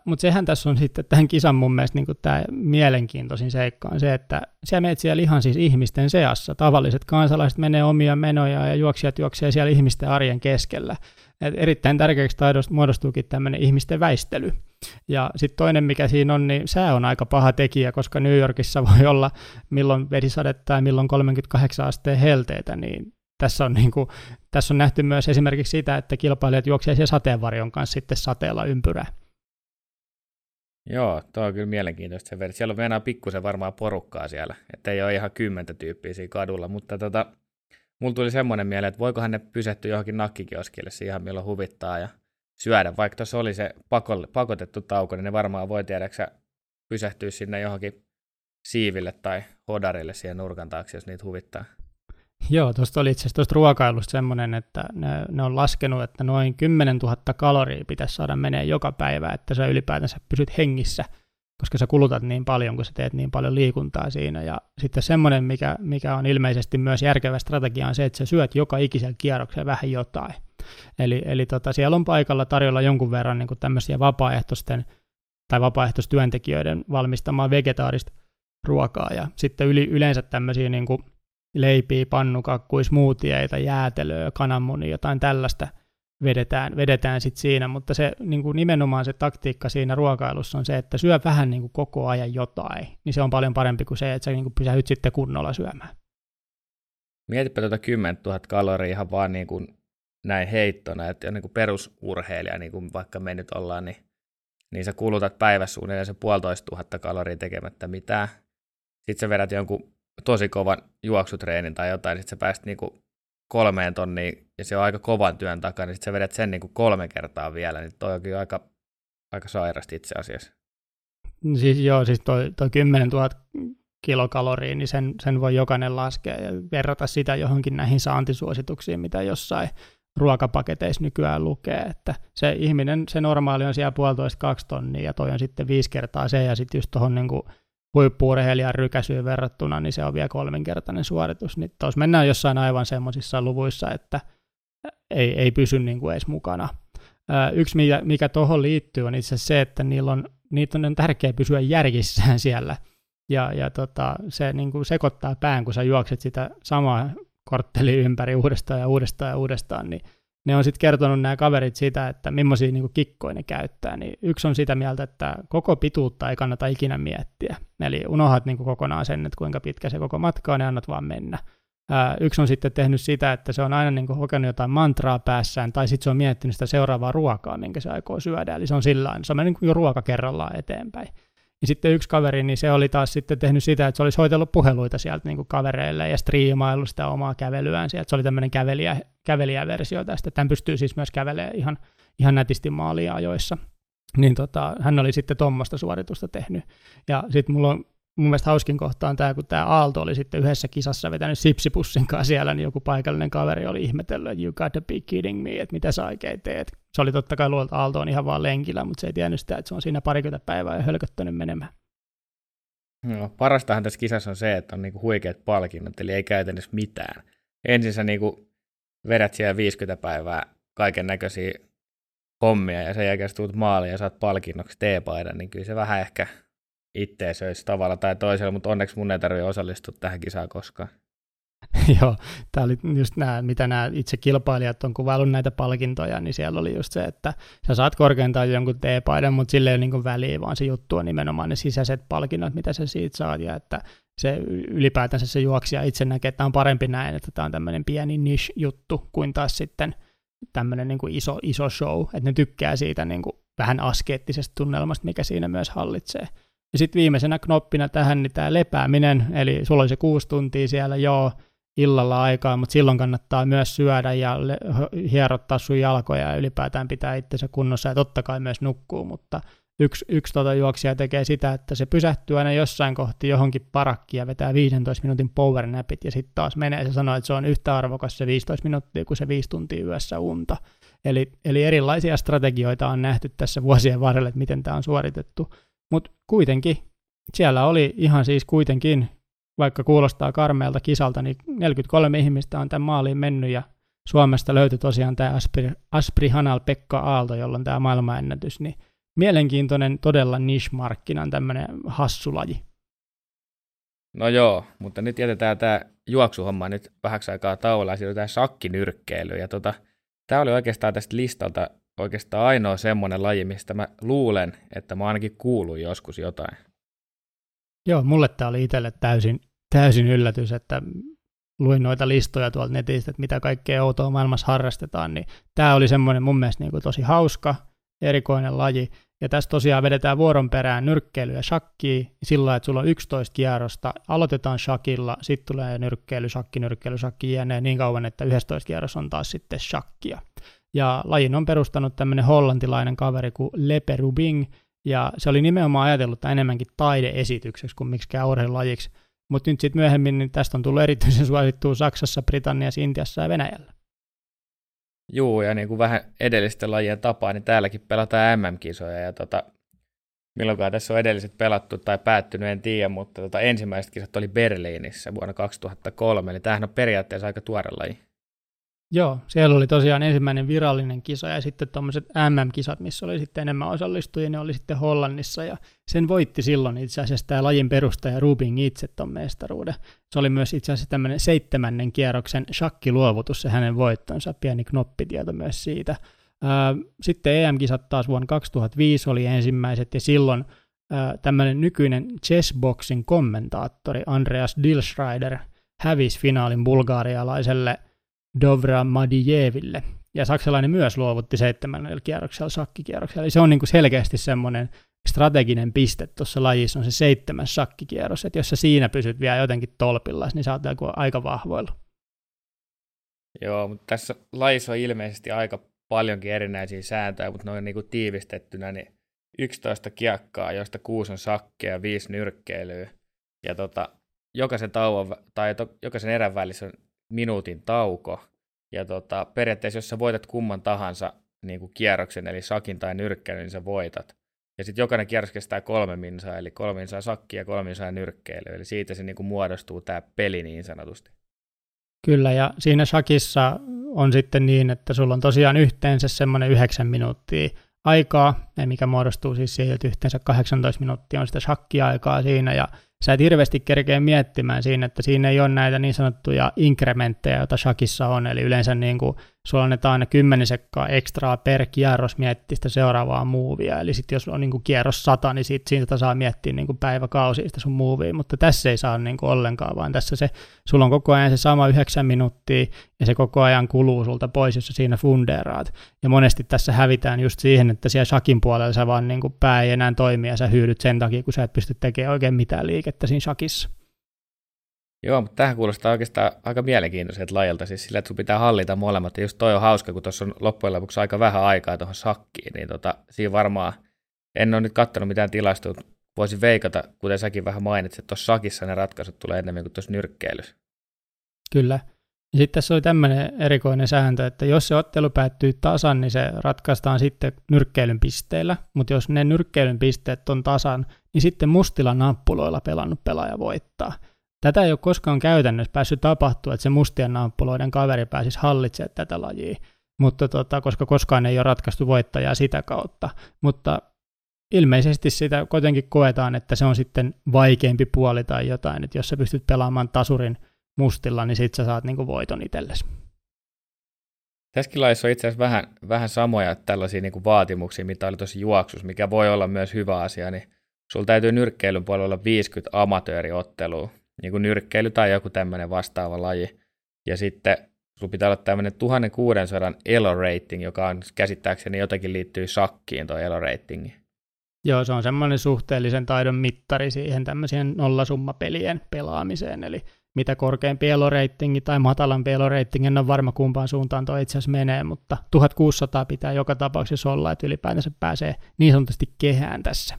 Mutta sehän tässä on sitten tämän kisan mun mielestä niin tämä mielenkiintoisin seikka on se, että siellä menet siellä ihan siis ihmisten seassa. Tavalliset kansalaiset menee omia menoja ja juoksijat juoksee siellä ihmisten arjen keskellä. Et erittäin tärkeäksi taidosta muodostuukin tämmöinen ihmisten väistely. Ja sitten toinen, mikä siinä on, niin sää on aika paha tekijä, koska New Yorkissa voi olla milloin vesisadetta ja milloin 38 asteen helteitä, niin tässä on, niin kuin, tässä on nähty myös esimerkiksi sitä, että kilpailijat juoksevat sateenvarjon kanssa sitten sateella ympyrää. Joo, tuo on kyllä mielenkiintoista se verran. Siellä on enää pikkusen varmaan porukkaa siellä, että ei ole ihan kymmentä tyyppiä siinä kadulla, mutta tota, mulla tuli semmoinen mieleen, että voikohan ne pysähtyä johonkin nakkikioskille ihan milloin huvittaa ja syödä, vaikka tuossa oli se pakolle, pakotettu tauko, niin ne varmaan voi tiedäksä pysähtyä sinne johonkin siiville tai hodarille siihen nurkan taakse, jos niitä huvittaa. Joo, tuosta oli itse asiassa ruokailusta semmoinen, että ne, ne on laskenut, että noin 10 000 kaloria pitäisi saada menee joka päivä, että sä ylipäätänsä pysyt hengissä, koska sä kulutat niin paljon, kun sä teet niin paljon liikuntaa siinä. Ja sitten semmoinen, mikä, mikä on ilmeisesti myös järkevä strategia, on se, että sä syöt joka ikisellä kierroksella vähän jotain. Eli, eli tota, siellä on paikalla tarjolla jonkun verran niin tämmöisiä vapaaehtoisten tai vapaaehtoistyöntekijöiden valmistamaa vegetaarista ruokaa ja sitten yli, yleensä tämmöisiä niin kuin leipiä, pannukakkuja, smoothieita, jäätelöä, kananmunia, jotain tällaista vedetään, vedetään sitten siinä, mutta se niin kuin nimenomaan se taktiikka siinä ruokailussa on se, että syö vähän niin kuin koko ajan jotain, niin se on paljon parempi kuin se, että sä niin kuin pysähyt sitten kunnolla syömään. Mietipä tuota 10 000 kaloria ihan vaan niin kuin näin heittona, että on niin kuin perusurheilija, niin kuin vaikka me nyt ollaan, niin, niin sä kulutat päivässä suunnilleen se puolitoista tuhatta kaloria tekemättä mitään. Sitten sä vedät jonkun tosi kovan juoksutreenin tai jotain, sitten sä pääst niinku kolmeen tonniin, ja se on aika kovan työn takana, niin sitten sä vedät sen niinku kolme kertaa vielä, niin toi onkin aika, aika sairasti itse asiassa. Siis joo, siis toi, toi 10 000 kilokaloria, niin sen, sen voi jokainen laskea ja verrata sitä johonkin näihin saantisuosituksiin, mitä jossain ruokapaketeissa nykyään lukee, että se ihminen, se normaali on siellä puolitoista kaksi tonnia ja toi on sitten viisi kertaa se ja sitten just tuohon niin huippuurheilijan rykäsyyn verrattuna, niin se on vielä kolminkertainen suoritus. Niin tuossa mennään jossain aivan semmoisissa luvuissa, että ei, ei pysy niin kuin edes mukana. Yksi, mikä, mikä tuohon liittyy, on itse se, että niillä on, niitä on tärkeää pysyä järjissään siellä. Ja, ja tota, se niin kuin sekoittaa pään, kun sä juokset sitä samaa kortteliin ympäri uudestaan ja uudestaan ja uudestaan, niin ne on sitten kertonut nämä kaverit sitä, että millaisia niin kikkoja ne käyttää, niin yksi on sitä mieltä, että koko pituutta ei kannata ikinä miettiä. Eli unohat niin kokonaan sen, että kuinka pitkä se koko matka on ja annat vaan mennä. Ää, yksi on sitten tehnyt sitä, että se on aina niin hokenut jotain mantraa päässään, tai sitten se on miettinyt sitä seuraavaa ruokaa, minkä se aikoo syödä. Eli se on sillä se on mennyt niin ruoka kerrallaan eteenpäin. Ja sitten yksi kaveri, niin se oli taas sitten tehnyt sitä, että se olisi hoitellut puheluita sieltä niin kuin kavereille ja striimaillut sitä omaa kävelyään sieltä. Se oli tämmöinen kävelijä, kävelijäversio tästä. Tämän pystyy siis myös kävelemään ihan, ihan nätisti maalia ajoissa. Niin tota, hän oli sitten tuommoista suoritusta tehnyt. Ja sitten mulla on mun mielestä hauskin kohta on tämä, kun tämä Aalto oli sitten yhdessä kisassa vetänyt sipsipussin kanssa siellä, niin joku paikallinen kaveri oli ihmetellyt, että you gotta be kidding me, että mitä sä oikein teet. Se oli totta kai luolta Aalto on ihan vaan lenkillä, mutta se ei tiennyt sitä, että se on siinä parikymmentä päivää ja hölköttänyt menemään. No, parastahan tässä kisassa on se, että on niinku huikeat palkinnot, eli ei käytännössä mitään. Ensin sä niinku vedät siellä 50 päivää kaiken näköisiä hommia ja sen jälkeen tuut maaliin ja saat palkinnoksi T-paidan, niin kyllä se vähän ehkä itteä söisi tavalla tai toisella, mutta onneksi mun ei tarvitse osallistua tähän kisaan koskaan. Joo, tämä oli just nämä, mitä nämä itse kilpailijat on kuvaillut näitä palkintoja, niin siellä oli just se, että sä saat korkeintaan jonkun T-paidan, mutta sille ei ole niin väliä, vaan se juttu on nimenomaan ne sisäiset palkinnot, mitä sä siitä saat, ja että se ylipäätänsä se juoksija itse näkee, että tämä on parempi näin, että tämä on tämmöinen pieni niche-juttu kuin taas sitten tämmöinen niin kuin iso, iso show, että ne tykkää siitä niin kuin vähän askeettisesta tunnelmasta, mikä siinä myös hallitsee. Ja sitten viimeisenä knoppina tähän niin tämä lepääminen, eli sulla oli se kuusi tuntia siellä, joo, illalla aikaa, mutta silloin kannattaa myös syödä ja hierottaa sun jalkoja ja ylipäätään pitää itsensä kunnossa ja totta kai myös nukkuu, mutta yksi, yksi tota juoksija tekee sitä, että se pysähtyy aina jossain kohti johonkin parakkiin ja vetää 15 minuutin powernapit ja sitten taas menee ja sanoo, että se on yhtä arvokas se 15 minuuttia kuin se 5 tuntia yössä unta. Eli, eli erilaisia strategioita on nähty tässä vuosien varrella, että miten tämä on suoritettu. Mutta kuitenkin siellä oli ihan siis kuitenkin, vaikka kuulostaa karmeelta kisalta, niin 43 ihmistä on tämän maaliin mennyt ja Suomesta löytyi tosiaan tämä Aspri, Aspri Hanal Pekka Aalto, jolla on tämä maailmanennätys, niin mielenkiintoinen todella niche-markkinan tämmöinen hassulaji. No joo, mutta nyt jätetään tämä juoksuhomma nyt vähäksi aikaa tauolla ja siirrytään shakkinyrkkeilyyn. Ja tota, tämä oli oikeastaan tästä listalta oikeastaan ainoa semmoinen laji, mistä mä luulen, että mä ainakin kuulun joskus jotain. Joo, mulle tämä oli itselle täysin, täysin yllätys, että luin noita listoja tuolta netistä, että mitä kaikkea outoa maailmassa harrastetaan, niin tämä oli semmoinen mun mielestä niin kuin tosi hauska, erikoinen laji. Ja tässä tosiaan vedetään vuoron perään nyrkkeily ja shakki sillä että sulla on 11 kierrosta. Aloitetaan shakilla, sitten tulee nyrkkeily, shakki, nyrkkeily, shakki jne. niin kauan, että 11 kierros on taas sitten shakkia. Ja lajin on perustanut tämmöinen hollantilainen kaveri kuin Lepe Rubing, ja se oli nimenomaan ajatellut enemmänkin taideesitykseksi kuin miksikään urheilulajiksi. Mutta nyt sitten myöhemmin niin tästä on tullut erityisen suosittua Saksassa, Britanniassa, Intiassa ja Venäjällä. Juu, ja niin kuin vähän edellisten lajien tapaa, niin täälläkin pelataan MM-kisoja, ja tota, milloinkaan tässä on edelliset pelattu tai päättynyt, en tiedä, mutta tota, ensimmäiset kisat oli Berliinissä vuonna 2003, eli tämähän on periaatteessa aika tuore laji. Joo, siellä oli tosiaan ensimmäinen virallinen kisa ja sitten tuommoiset MM-kisat, missä oli sitten enemmän osallistujia, ne oli sitten Hollannissa ja sen voitti silloin itse asiassa tämä lajin perustaja Rubing itse tuon mestaruuden. Se oli myös itse asiassa tämmöinen seitsemännen kierroksen shakkiluovutus se hänen voittonsa, pieni knoppitieto myös siitä. Sitten EM-kisat taas vuonna 2005 oli ensimmäiset ja silloin tämmöinen nykyinen chessboxin kommentaattori Andreas Dilschreider hävisi finaalin bulgaarialaiselle – Dovra Madijeville. Ja saksalainen myös luovutti seitsemännellä kierroksella, sakkikierroksella. Eli se on niin kuin selkeästi semmoinen strateginen piste tuossa lajissa on se seitsemäs sakkikierros, että jos sä siinä pysyt vielä jotenkin tolpilla, niin sä oot aika vahvoilla. Joo, mutta tässä lajissa on ilmeisesti aika paljonkin erinäisiä sääntöjä, mutta noin niin kuin tiivistettynä, niin 11 kiekkaa, joista kuusi on sakkeja ja viisi nyrkkeilyä. Ja tota, jokaisen, tauon, tai to, jokaisen erän välissä on minuutin tauko. Ja tota, periaatteessa, jos sä voitat kumman tahansa niin kuin kierroksen, eli sakin tai nyrkkeilyn, niin sä voitat. Ja sitten jokainen kierros kestää kolme minsaa, eli kolme minsaa sakki ja kolme minsaa nyrkkeily. Eli siitä se niin kuin muodostuu tämä peli niin sanotusti. Kyllä, ja siinä shakissa on sitten niin, että sulla on tosiaan yhteensä semmoinen yhdeksän minuuttia aikaa, mikä muodostuu siis siitä, että yhteensä 18 minuuttia on sitä shakki-aikaa siinä, ja sä et hirveästi kerkeä miettimään siinä, että siinä ei ole näitä niin sanottuja inkrementtejä, joita shakissa on, eli yleensä niin kuin sulla annetaan aina 10 sekkaa ekstraa per kierros miettiä sitä seuraavaa muuvia, eli sitten jos on niin kuin kierros 100, niin siitä, siitä saa miettiä niin päiväkausia sitä sun muuvia, mutta tässä ei saa niin kuin ollenkaan, vaan tässä se, sulla on koko ajan se sama 9 minuuttia, ja se koko ajan kuluu sulta pois, jos sä siinä funderaat. Ja monesti tässä hävitään just siihen, että siellä shakin puolella sä vaan niin kuin pää ei enää toimi, ja sä hyydyt sen takia, kun sä et pysty tekemään oikein mitään liikettä siinä shakissa. Joo, mutta tähän kuulostaa oikeastaan aika mielenkiintoiselta lajilta, siis sillä, että sun pitää hallita molemmat. Ja just toi on hauska, kun tuossa on loppujen lopuksi aika vähän aikaa tuohon sakkiin, niin tota, siinä varmaan, en ole nyt katsonut mitään tilastoa, voisin veikata, kuten säkin vähän mainitsit, että tuossa sakissa ne ratkaisut tulee enemmän kuin tuossa nyrkkeilyssä. Kyllä. Ja sitten tässä oli tämmöinen erikoinen sääntö, että jos se ottelu päättyy tasan, niin se ratkaistaan sitten nyrkkeilyn pisteellä, mutta jos ne nyrkkeilyn pisteet on tasan, niin sitten mustilla nappuloilla pelannut pelaaja voittaa. Tätä ei ole koskaan käytännössä päässyt tapahtua, että se mustien naappuloiden kaveri pääsisi hallitsemaan tätä lajia, mutta tota, koska koskaan ei ole ratkaistu voittajaa sitä kautta. Mutta ilmeisesti sitä kuitenkin koetaan, että se on sitten vaikeampi puoli tai jotain, että jos sä pystyt pelaamaan tasurin mustilla, niin sit sä saat niinku voiton itsellesi. Tässäkin on itse asiassa vähän, vähän samoja tällaisia niin kuin vaatimuksia, mitä oli tosi juoksus, mikä voi olla myös hyvä asia, niin sulla täytyy nyrkkeilyn puolella olla 50 amatööriottelua, niin kuin nyrkkeily tai joku tämmöinen vastaava laji. Ja sitten sulla pitää olla tämmöinen 1600 elo rating, joka on käsittääkseni jotenkin liittyy shakkiin tuo elo rating. Joo, se on semmoinen suhteellisen taidon mittari siihen tämmöisien nollasummapelien pelaamiseen, eli mitä korkeampi elo-ratingi tai matalampi elo-ratingi, en ole varma kumpaan suuntaan tuo itse asiassa menee, mutta 1600 pitää joka tapauksessa olla, että ylipäätänsä pääsee niin sanotusti kehään tässä.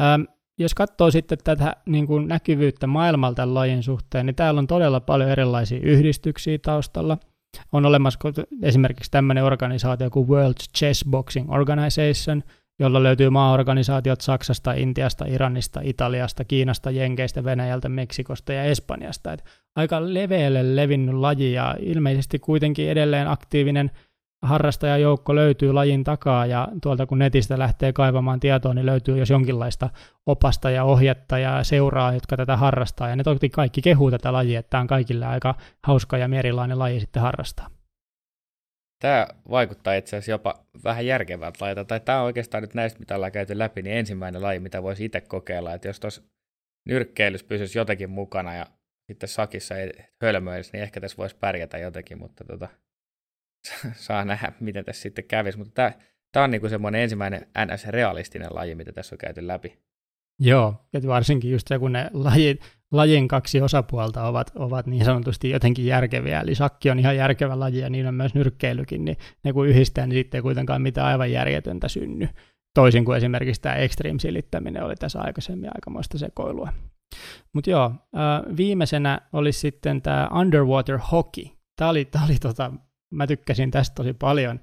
Ähm, jos katsoo sitten tätä niin kuin näkyvyyttä maailmalta lajin suhteen, niin täällä on todella paljon erilaisia yhdistyksiä taustalla. On olemassa esimerkiksi tämmöinen organisaatio kuin World Chess Boxing Organization, jolla löytyy maaorganisaatiot Saksasta, Intiasta, Iranista, Italiasta, Kiinasta, Jenkeistä, Venäjältä, Meksikosta ja Espanjasta. Et aika leveälle levinnyt laji ja ilmeisesti kuitenkin edelleen aktiivinen harrastajajoukko löytyy lajin takaa ja tuolta kun netistä lähtee kaivamaan tietoa, niin löytyy jos jonkinlaista opasta ja ohjetta ja seuraa, jotka tätä harrastaa. Ja ne toki kaikki kehuu tätä lajia, että tämä on kaikille aika hauska ja merilainen laji sitten harrastaa. Tämä vaikuttaa itse asiassa jopa vähän järkevältä lajilta, tai tämä on oikeastaan nyt näistä, mitä ollaan käyty läpi, niin ensimmäinen laji, mitä voisi itse kokeilla, että jos tuossa nyrkkeilyssä pysyisi jotenkin mukana ja sitten sakissa ei hölmöisi, niin ehkä tässä voisi pärjätä jotenkin, mutta tota, saa nähdä, miten tässä sitten kävisi. Mutta tämä, tämä on niin semmoinen ensimmäinen NS-realistinen laji, mitä tässä on käyty läpi. Joo, ja varsinkin just se, kun ne lajit, lajin kaksi osapuolta ovat, ovat niin sanotusti jotenkin järkeviä, eli sakki on ihan järkevä laji ja niin on myös nyrkkeilykin, niin ne kun yhdistää, niin sitten ei kuitenkaan mitään aivan järjetöntä synny. Toisin kuin esimerkiksi tämä extreme silittäminen oli tässä aikaisemmin aikamoista sekoilua. Mutta joo, viimeisenä olisi sitten tämä underwater hockey. Tämä oli, tämä oli tota, mä tykkäsin tästä tosi paljon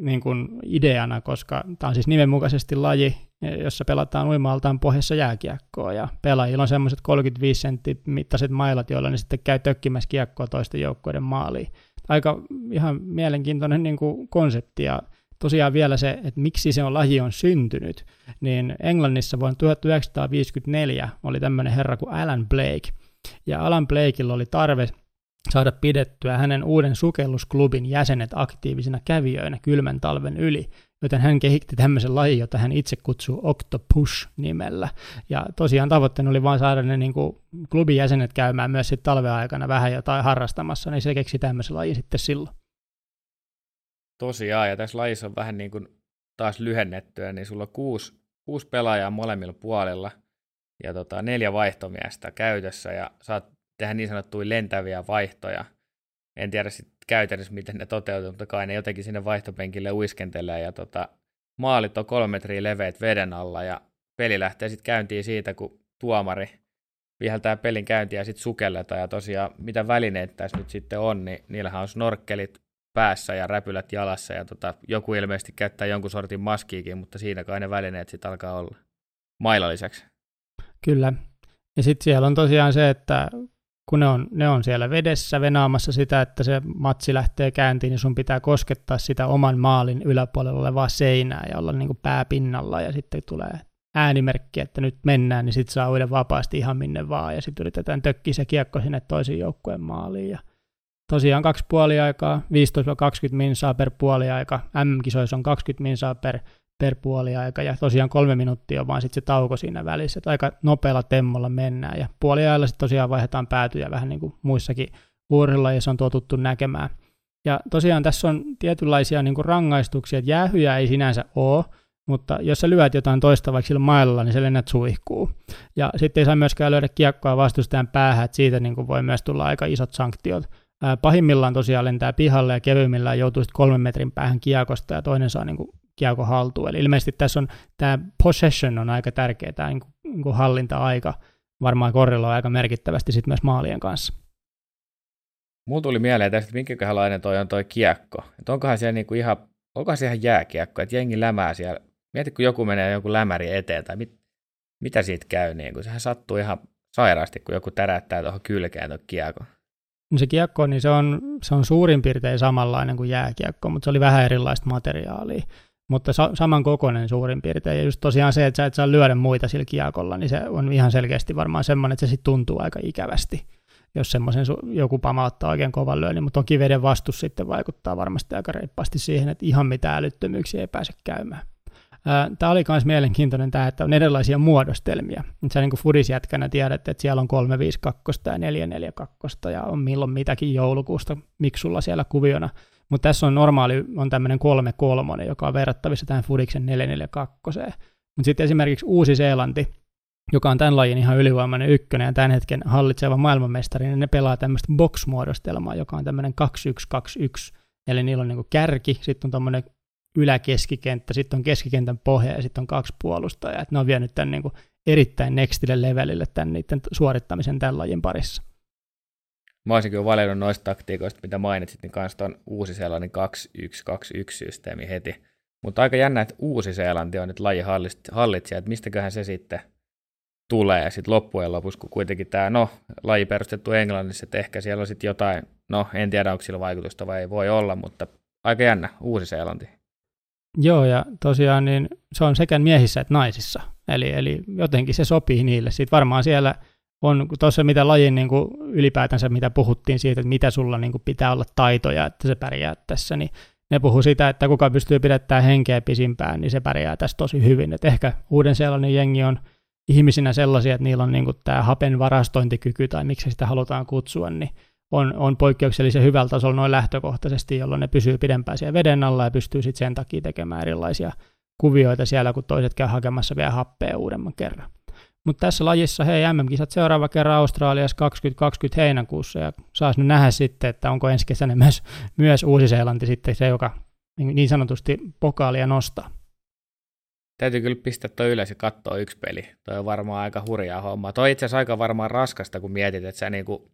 niin kuin ideana, koska tämä on siis nimenmukaisesti laji, jossa pelataan uimaltaan pohjassa jääkiekkoa, ja pelaajilla on semmoiset 35 sentti mittaiset mailat, joilla ne sitten käy tökkimässä kiekkoa toisten joukkoiden maaliin. Aika ihan mielenkiintoinen niin kuin konsepti, ja tosiaan vielä se, että miksi se on laji on syntynyt, niin Englannissa vuonna 1954 oli tämmöinen herra kuin Alan Blake, ja Alan Blakeilla oli tarve saada pidettyä hänen uuden sukellusklubin jäsenet aktiivisina kävijöinä kylmän talven yli, joten hän kehitti tämmöisen lajin, jota hän itse kutsuu Octopush-nimellä. Ja tosiaan tavoitteena oli vain saada ne niin kuin, klubin jäsenet käymään myös sitten talven aikana vähän jotain harrastamassa, niin se keksi tämmöisen lajin sitten silloin. Tosiaan, ja tässä lajissa on vähän niin kuin taas lyhennettyä, niin sulla on kuusi, kuusi pelaajaa molemmilla puolilla, ja tota, neljä vaihtomiestä käytössä, ja saat tehdä niin sanottuja lentäviä vaihtoja. En tiedä sitten käytännössä, miten ne toteutuu, mutta kai ne jotenkin sinne vaihtopenkille uiskentelee ja tota, maalit on kolme metriä leveät veden alla ja peli lähtee sitten käyntiin siitä, kun tuomari viheltää pelin käyntiä ja sitten sukelletaan ja tosiaan mitä välineet tässä nyt sitten on, niin niillähän on snorkkelit päässä ja räpylät jalassa ja tota, joku ilmeisesti käyttää jonkun sortin maskiikin, mutta siinä kai ne välineet sitten alkaa olla mailla lisäksi. Kyllä. Ja sitten siellä on tosiaan se, että kun ne on, ne on siellä vedessä venaamassa sitä, että se matsi lähtee käyntiin, niin sun pitää koskettaa sitä oman maalin yläpuolella olevaa seinää ja olla niin kuin pää pinnalla ja sitten tulee äänimerkki, että nyt mennään, niin sitten saa uuden vapaasti ihan minne vaan ja sitten yritetään tökkiä se kiekko sinne toisiin joukkueen maaliin ja tosiaan kaksi puoli aikaa, 15-20 minsaa per puoli aika, M-kisoissa on 20 minsaa per per puoli aika ja tosiaan kolme minuuttia vaan sitten se tauko siinä välissä, että aika nopealla temmolla mennään ja puoliajalla sitten tosiaan vaihdetaan päätyjä vähän niin kuin muissakin vuorilla ja se on totuttu näkemään. Ja tosiaan tässä on tietynlaisia niin kuin rangaistuksia, että jäähyjä ei sinänsä ole, mutta jos sä lyöt jotain toista vaikka sillä mailalla, niin se lennät suihkuu. Ja sitten ei saa myöskään löydä kiekkoa vastustajan päähän, että siitä niin kuin voi myös tulla aika isot sanktiot. pahimmillaan tosiaan lentää pihalle ja kevyimmillään joutuu sitten kolmen metrin päähän kiekosta ja toinen saa niin kuin kiekko haltuun. Eli ilmeisesti tässä on tämä possession on aika tärkeä, tämä niin kuin, niin kuin hallinta-aika varmaan korreloi aika merkittävästi sitten myös maalien kanssa. Mulla tuli mieleen tästä, että minkälainen toi on toi kiekko. Että onkohan siellä niinku ihan, onkohan siellä ihan jääkiekko, että jengi lämää siellä. Mieti, kun joku menee joku lämäri eteen, tai mit, mitä siitä käy, niin kun sehän sattuu ihan sairaasti, kun joku tärättää tuohon kylkeen tuon kiekon. No se kiekko, niin se on, se on suurin piirtein samanlainen kuin jääkiekko, mutta se oli vähän erilaista materiaalia mutta sa- saman kokoinen suurin piirtein. Ja just tosiaan se, että sä et saa lyödä muita sillä kiekolla, niin se on ihan selkeästi varmaan semmoinen, että se sitten tuntuu aika ikävästi, jos semmoisen su- joku pamauttaa oikein kovan lyönnin. Mutta toki veden vastus sitten vaikuttaa varmasti aika reippaasti siihen, että ihan mitään älyttömyyksiä ei pääse käymään. Tämä oli myös mielenkiintoinen tämä, että on erilaisia muodostelmia. Sä niin fudisjätkänä tiedät, että siellä on 352 ja 442 ja on milloin mitäkin joulukuusta miksulla siellä kuviona. Mutta tässä on normaali, on tämmöinen 3-3, joka on verrattavissa tähän Fudiksen 442. Mutta sitten esimerkiksi Uusi-Seelanti, joka on tämän lajin ihan ylivoimainen ykkönen ja tämän hetken hallitseva maailmanmestari, niin ne pelaa tämmöistä box-muodostelmaa, joka on tämmöinen 2-1-2-1, eli niillä on niin kärki, sitten on tuommoinen yläkeskikenttä, sitten on keskikentän pohja ja sitten on kaksi puolustajaa. Et ne on vienyt tämän niin kuin erittäin nextille levelille tämän niiden suorittamisen tämän lajin parissa. Mä olisin kyllä valinnut noista taktiikoista, mitä mainitsit, niin kanssa on uusi sellainen 2-1-2-1-systeemi heti. Mutta aika jännä, että Uusi-Seelanti on nyt laji hallitsija, että mistäköhän se sitten tulee sitten loppujen lopuksi, kun kuitenkin tämä no, laji perustettu Englannissa, että ehkä siellä on sitten jotain, no en tiedä onko sillä vaikutusta vai ei voi olla, mutta aika jännä, Uusi-Seelanti. Joo, ja tosiaan niin se on sekä miehissä että naisissa, eli, eli jotenkin se sopii niille. Sitten varmaan siellä on tuossa mitä lajin niin kuin ylipäätänsä, mitä puhuttiin siitä, että mitä sulla niin kuin pitää olla taitoja, että se pärjää tässä, niin ne puhuu sitä, että kuka pystyy pidättämään henkeä pisimpään, niin se pärjää tässä tosi hyvin. Et ehkä uuden sellainen jengi on ihmisinä sellaisia, että niillä on niin kuin tämä hapen varastointikyky, tai miksi sitä halutaan kutsua, niin on, on poikkeuksellisen hyvällä tasolla noin lähtökohtaisesti, jolloin ne pysyy pidempään siellä veden alla ja pystyy sitten sen takia tekemään erilaisia kuvioita siellä, kun toiset käy hakemassa vielä happea uudemman kerran. Mutta tässä lajissa, hei, MM-kisat seuraava kerran Australiassa 2020 heinäkuussa, ja saas nyt nähdä sitten, että onko ensi kesänä myös, myös Uusi-Seelanti sitten se, joka niin sanotusti pokaalia nostaa. Täytyy kyllä pistää tuo ylös ja katsoa yksi peli. Toi on varmaan aika hurjaa hommaa. Toi itse asiassa aika varmaan raskasta, kun mietit, että sä niinku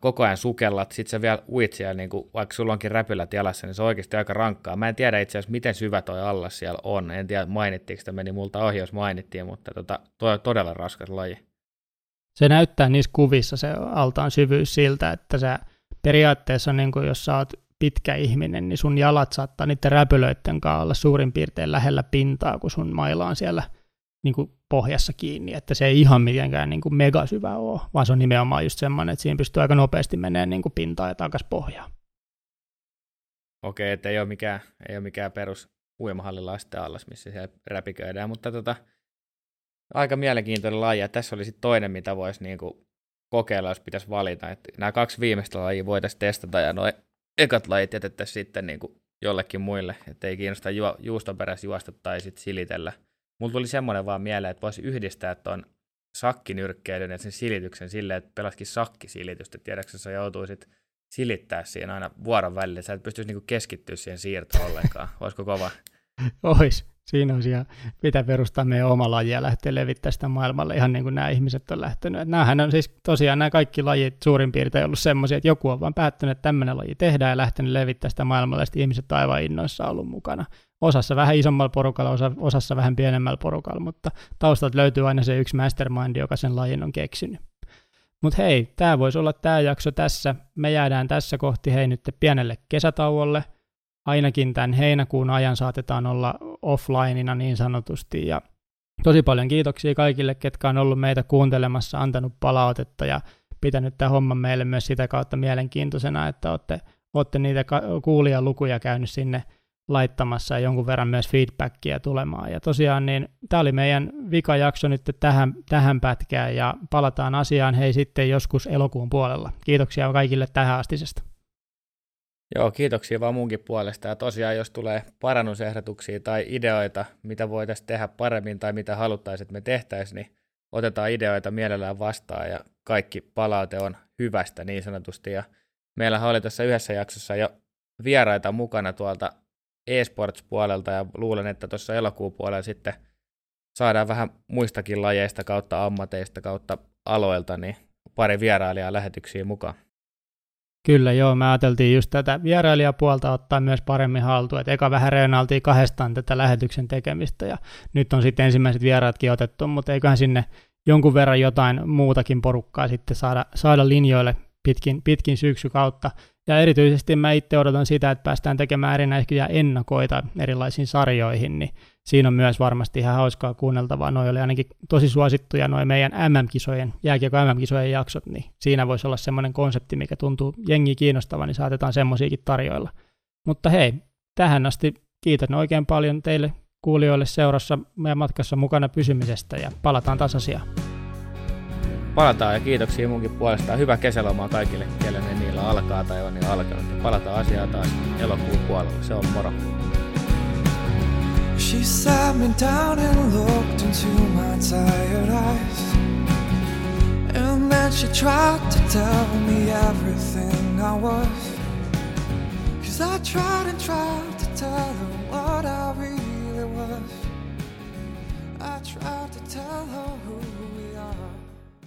koko ajan sukellat, sit sä vielä uit siellä, niin kuin, vaikka sulla onkin räpylät jalassa, niin se on oikeasti aika rankkaa. Mä en tiedä itse asiassa, miten syvä toi allas siellä on. En tiedä, mainittiinko sitä meni multa ohi, jos mainittiin, mutta tota, toi on todella raskas laji. Se näyttää niissä kuvissa se altaan syvyys siltä, että sä periaatteessa, niin kuin jos sä oot pitkä ihminen, niin sun jalat saattaa niiden räpylöiden kanssa olla suurin piirtein lähellä pintaa, kun sun maila on siellä – niin kuin pohjassa kiinni, että se ei ihan mitenkään niin kuin megasyvä ole, vaan se on nimenomaan just semmoinen, että siinä pystyy aika nopeasti menemään niin kuin pintaan ja takaisin pohjaan. Okei, että ei ole mikään, ei ole mikään perus uimahallin lasten allas, missä siellä räpiköidään, mutta tota, aika mielenkiintoinen laji, ja tässä oli sitten toinen, mitä voisi niin kuin kokeilla, jos pitäisi valita, että nämä kaksi viimeistä lajia voitaisiin testata, ja nuo ekat lajit jätettäisiin sitten niin kuin jollekin muille, että ei kiinnosta ju- juuston perässä juosta tai sitten silitellä – Mulla tuli semmoinen vaan mieleen, että voisi yhdistää tuon sakkinyrkkeilyn ja sen silityksen silleen, että pelaskin sakkisilitystä. Tiedätkö, sä joutuisit silittää siihen aina vuoron välillä. Sä et pystyisi niinku keskittyä siihen siirtoon ollenkaan. Olisiko kova? Ois. Siinä on siellä, pitää perustaa meidän oma laji ja lähteä levittämään sitä maailmalle ihan niin kuin nämä ihmiset on lähtenyt. Nämähän on siis tosiaan nämä kaikki lajit suurin piirtein ollut semmoisia, että joku on vaan päättänyt, että tämmöinen laji tehdään ja lähtenyt levittämään sitä maailmalle, ja ihmiset on aivan innoissa ollut mukana osassa vähän isommalla porukalla, osa, osassa vähän pienemmällä porukalla, mutta taustalta löytyy aina se yksi mastermind, joka sen lajin on keksinyt. Mutta hei, tämä voisi olla tämä jakso tässä. Me jäädään tässä kohti hei nyt pienelle kesätauolle. Ainakin tämän heinäkuun ajan saatetaan olla offlineina niin sanotusti. Ja tosi paljon kiitoksia kaikille, ketkä on ollut meitä kuuntelemassa, antanut palautetta ja pitänyt tämä homma meille myös sitä kautta mielenkiintoisena, että olette, olette niitä kuulijalukuja käynyt sinne laittamassa ja jonkun verran myös feedbackia tulemaan. Ja tosiaan niin tämä oli meidän vikajakso nyt tähän, tähän pätkään ja palataan asiaan hei sitten joskus elokuun puolella. Kiitoksia kaikille tähän astisesta. Joo, kiitoksia vaan munkin puolesta. Ja tosiaan, jos tulee parannusehdotuksia tai ideoita, mitä voitaisiin tehdä paremmin tai mitä haluttaisiin, että me tehtäisiin, niin otetaan ideoita mielellään vastaan ja kaikki palaute on hyvästä niin sanotusti. Ja meillähän oli tässä yhdessä jaksossa jo vieraita mukana tuolta eSports-puolelta ja luulen, että tuossa elokuun puolella sitten saadaan vähän muistakin lajeista kautta ammateista kautta aloilta, niin pari vierailijaa lähetyksiin mukaan. Kyllä joo, me ajateltiin just tätä vierailijapuolta ottaa myös paremmin haltuun, että eka vähän reenaltiin kahdestaan tätä lähetyksen tekemistä ja nyt on sitten ensimmäiset vieraatkin otettu, mutta eiköhän sinne jonkun verran jotain muutakin porukkaa sitten saada, saada linjoille pitkin, pitkin syksy kautta. Ja erityisesti mä itse odotan sitä, että päästään tekemään erinäisiä ennakoita erilaisiin sarjoihin, niin siinä on myös varmasti ihan hauskaa kuunneltavaa. Noi oli ainakin tosi suosittuja noin meidän MM-kisojen, jääkiekko MM-kisojen jaksot, niin siinä voisi olla semmoinen konsepti, mikä tuntuu jengi kiinnostavan, niin saatetaan semmoisiakin tarjoilla. Mutta hei, tähän asti kiitän oikein paljon teille kuulijoille seurassa meidän matkassa mukana pysymisestä ja palataan taas asiaan. Palataan ja kiitoksia munkin puolestaan. Hyvä kesälomaa kaikille, kelle ne niillä alkaa tai on jo alkanut. Ja palataan asiaan taas elokuun puolella. Se on moro. She sat me down and looked into my tired eyes And then she tried to tell me everything I was Cause I tried and tried to tell her what I really was I tried to tell her who